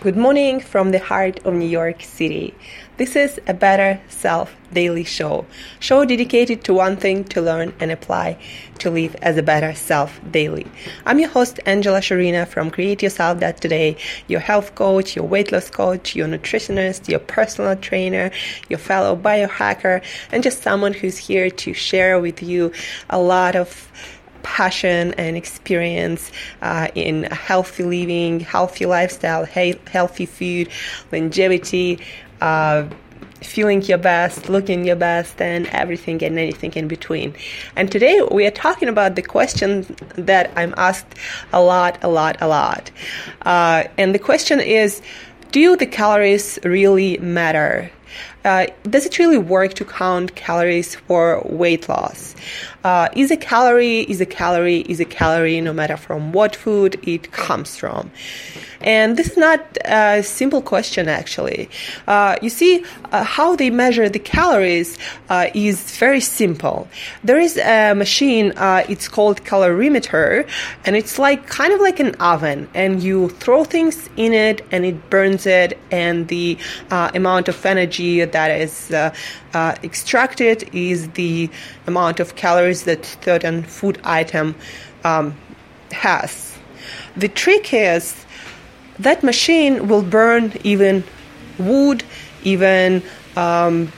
Good morning from the heart of New York City. This is a Better Self Daily Show, show dedicated to one thing to learn and apply to live as a better self daily. I'm your host Angela Shurina from Create Yourself That Today, your health coach, your weight loss coach, your nutritionist, your personal trainer, your fellow biohacker, and just someone who's here to share with you a lot of passion and experience uh, in healthy living, healthy lifestyle, he- healthy food, longevity, uh, feeling your best, looking your best, and everything and anything in between. And today we are talking about the question that I'm asked a lot, a lot, a lot. Uh, and the question is Do the calories really matter? Uh, does it really work to count calories for weight loss? Uh, is a calorie is a calorie is a calorie no matter from what food it comes from? And this is not a simple question, actually. Uh, you see, uh, how they measure the calories uh, is very simple. There is a machine, uh, it's called calorimeter, and it's like kind of like an oven, and you throw things in it, and it burns it, and the amount of energy that is uh, extracted is the amount of calories that certain food item um, has. The trick is that machine will burn even wood, even um,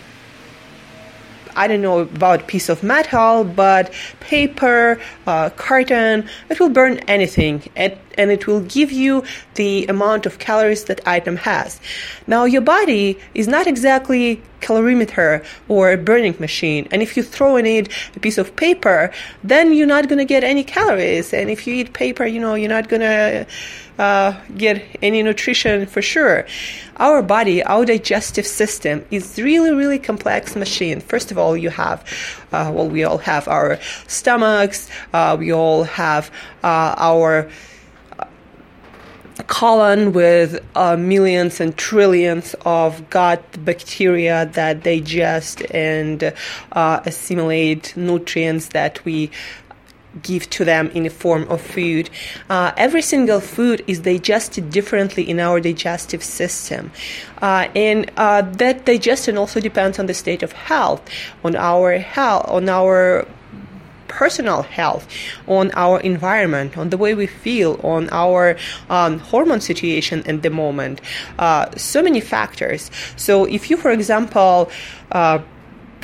I don't know about piece of metal, but paper, uh, carton, it will burn anything, and, and it will give you the amount of calories that item has. Now, your body is not exactly calorimeter or a burning machine. And if you throw in it a piece of paper, then you're not going to get any calories. And if you eat paper, you know, you're not going to uh, get any nutrition for sure. Our body, our digestive system is really, really complex machine. First of all, you have, uh, well, we all have our stomachs, uh, we all have uh, our colon with uh, millions and trillions of gut bacteria that digest and uh, assimilate nutrients that we give to them in the form of food. Uh, every single food is digested differently in our digestive system. Uh, and uh, that digestion also depends on the state of health, on our health, on our personal health, on our environment, on the way we feel, on our um, hormone situation at the moment. Uh, so many factors. So, if you, for example, uh,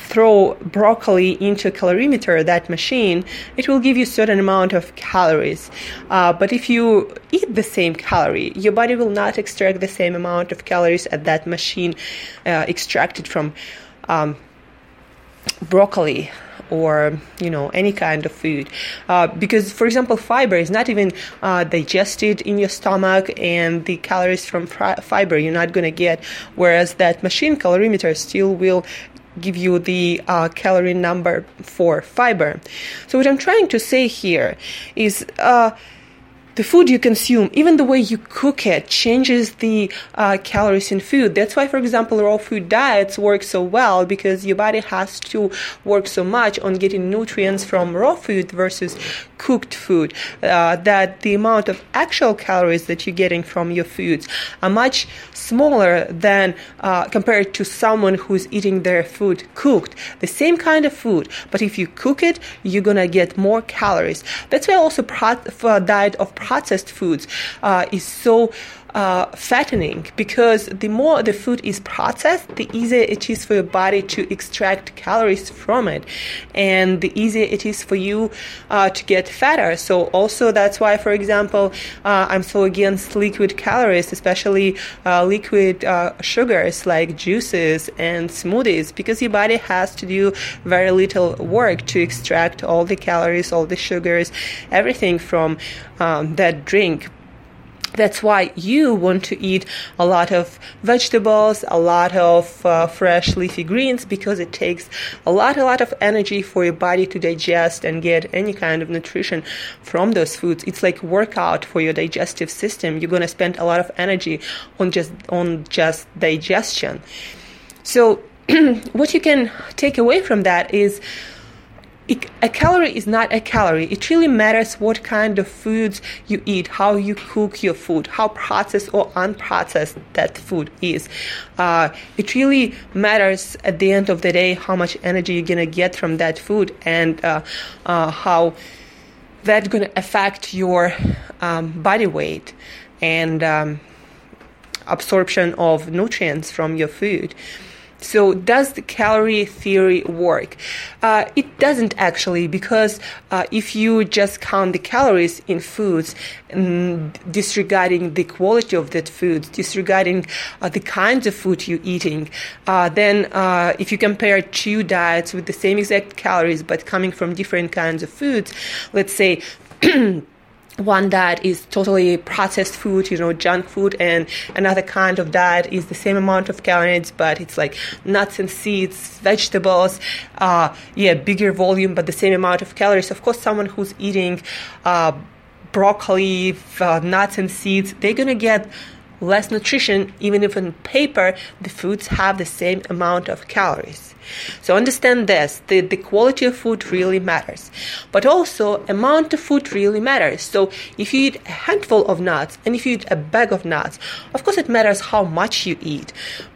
throw broccoli into a calorimeter, that machine, it will give you certain amount of calories. Uh, but if you eat the same calorie, your body will not extract the same amount of calories at that machine uh, extracted from um, broccoli or you know any kind of food. Uh, because for example fiber is not even uh, digested in your stomach and the calories from fiber you're not going to get whereas that machine calorimeter still will give you the uh, calorie number for fiber. So what i'm trying to say here is uh, the food you consume, even the way you cook it, changes the uh, calories in food. That's why, for example, raw food diets work so well because your body has to work so much on getting nutrients from raw food versus cooked food. Uh, that the amount of actual calories that you're getting from your foods are much smaller than uh, compared to someone who's eating their food cooked. The same kind of food, but if you cook it, you're gonna get more calories. That's why also pro- diet of processed foods uh, is so uh, fattening because the more the food is processed, the easier it is for your body to extract calories from it, and the easier it is for you uh, to get fatter. So, also, that's why, for example, uh, I'm so against liquid calories, especially uh, liquid uh, sugars like juices and smoothies, because your body has to do very little work to extract all the calories, all the sugars, everything from um, that drink that's why you want to eat a lot of vegetables, a lot of uh, fresh leafy greens because it takes a lot, a lot of energy for your body to digest and get any kind of nutrition from those foods. It's like workout for your digestive system. You're going to spend a lot of energy on just on just digestion. So what you can take away from that is a calorie is not a calorie. It really matters what kind of foods you eat, how you cook your food, how processed or unprocessed that food is. Uh, it really matters at the end of the day how much energy you're gonna get from that food and uh, uh, how that's gonna affect your um, body weight and um, absorption of nutrients from your food. So, does the calorie theory work? Uh, it doesn't actually, because uh, if you just count the calories in foods, mm, disregarding the quality of that food, disregarding uh, the kinds of food you're eating, uh, then uh, if you compare two diets with the same exact calories but coming from different kinds of foods, let's say one diet is totally processed food, you know, junk food, and another kind of diet is the same amount of calories, but it's like nuts and seeds, vegetables, uh, yeah, bigger volume, but the same amount of calories. Of course, someone who's eating uh, broccoli, uh, nuts and seeds, they're gonna get less nutrition, even if on paper the foods have the same amount of calories. So understand this, the, the quality of food really matters. But also amount of food really matters. So if you eat a handful of nuts and if you eat a bag of nuts, of course it matters how much you eat.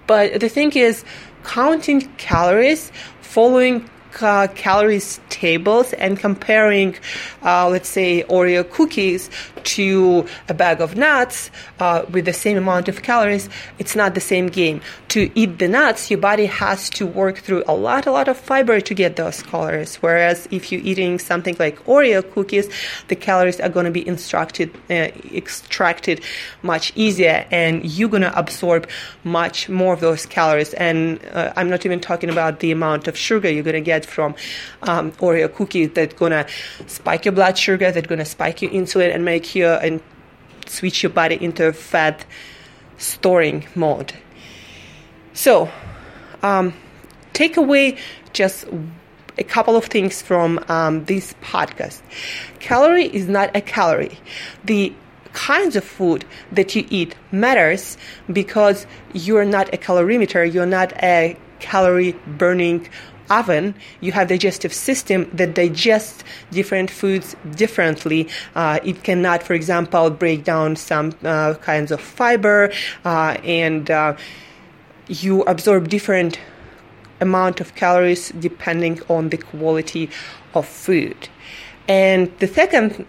But the thing is counting calories, following uh, calories tables and comparing, uh, let's say, Oreo cookies to a bag of nuts uh, with the same amount of calories, it's not the same game. To eat the nuts, your body has to work through a lot, a lot of fiber to get those calories. Whereas if you're eating something like Oreo cookies, the calories are going to be uh, extracted much easier, and you're going to absorb much more of those calories. And uh, I'm not even talking about the amount of sugar you're going to get from um, Oreo cookies that's to spike your blood sugar, that's to spike your insulin and make you and switch your body into a fat storing mode. So, um, take away just a couple of things from um, this podcast. Calorie is not a calorie. The kinds of food that you eat matters because you're not a calorimeter, you're not a calorie burning oven, you have digestive system that digests different foods differently. Uh, it cannot, for example, break down some uh, kinds of fiber, uh, and uh, you absorb different amount of calories depending on the quality of food. And the second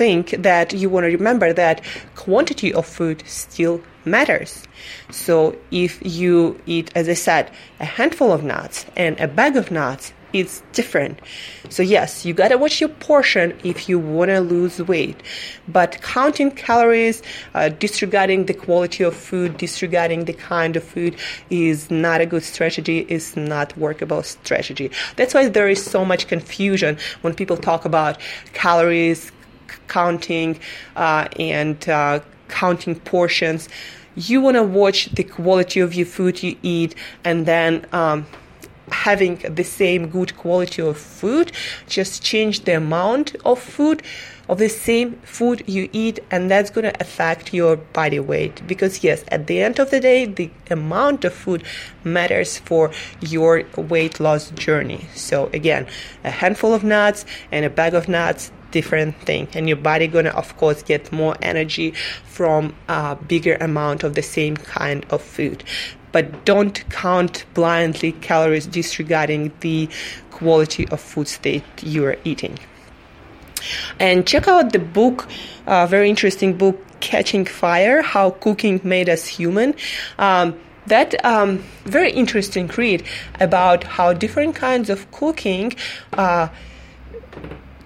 thing that you want to remember that quantity of food still matters. So if you eat, as I said, a handful of nuts and a bag of nuts, it's different. So yes, you gotta watch your portion if you wanna lose weight. But counting calories, uh, disregarding the quality of food, disregarding the kind of food is not a good strategy, is not workable strategy. That's why there is so much confusion when people talk about calories, counting, uh, and uh, counting portions. You want to watch the quality of your food you eat and then um, having the same good quality of food just change the amount of food of the same food you eat and that's going to affect your body weight. Because yes at the end of the day the amount of food matters for your weight loss journey. So again a handful of nuts and a bag of nuts different thing. And your body gonna of course get more energy from a bigger amount of the same kind of food. But don't count blindly calories disregarding the quality of foods that you are eating. And check out the book uh, very interesting book catching fire how cooking made us human. Um, that um, very interesting read about how different kinds of cooking uh,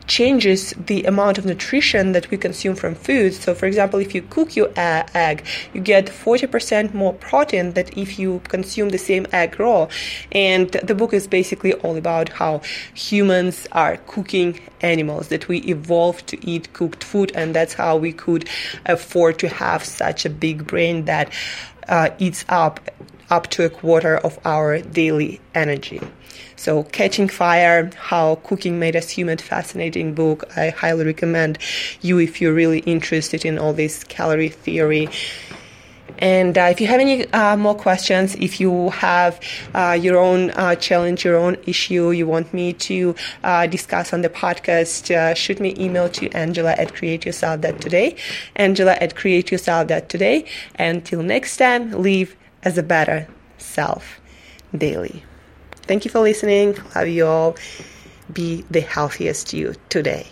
changes the amount of nutrition that we consume from food. So, for example, if you cook your egg, you get 40% more protein than if you consume the same egg raw. And the book is basically all about how humans are cooking animals, that we evolved to eat cooked food, and that's how we could afford to have such a big brain that uh, eats up up to a quarter of our daily energy. So, Catching Fire, How Cooking Made Us Human, fascinating book. I highly recommend you if you're really interested in all this calorie theory. And uh, if you have any uh, more questions, if you have uh, your own uh, challenge, your own issue you want me to uh, discuss on the podcast, uh, shoot me email to Angela at createyourself.today. Angela at createyourself.today. Until next time, live as a better self daily. Thank you for listening. Love you all. Be the healthiest you today.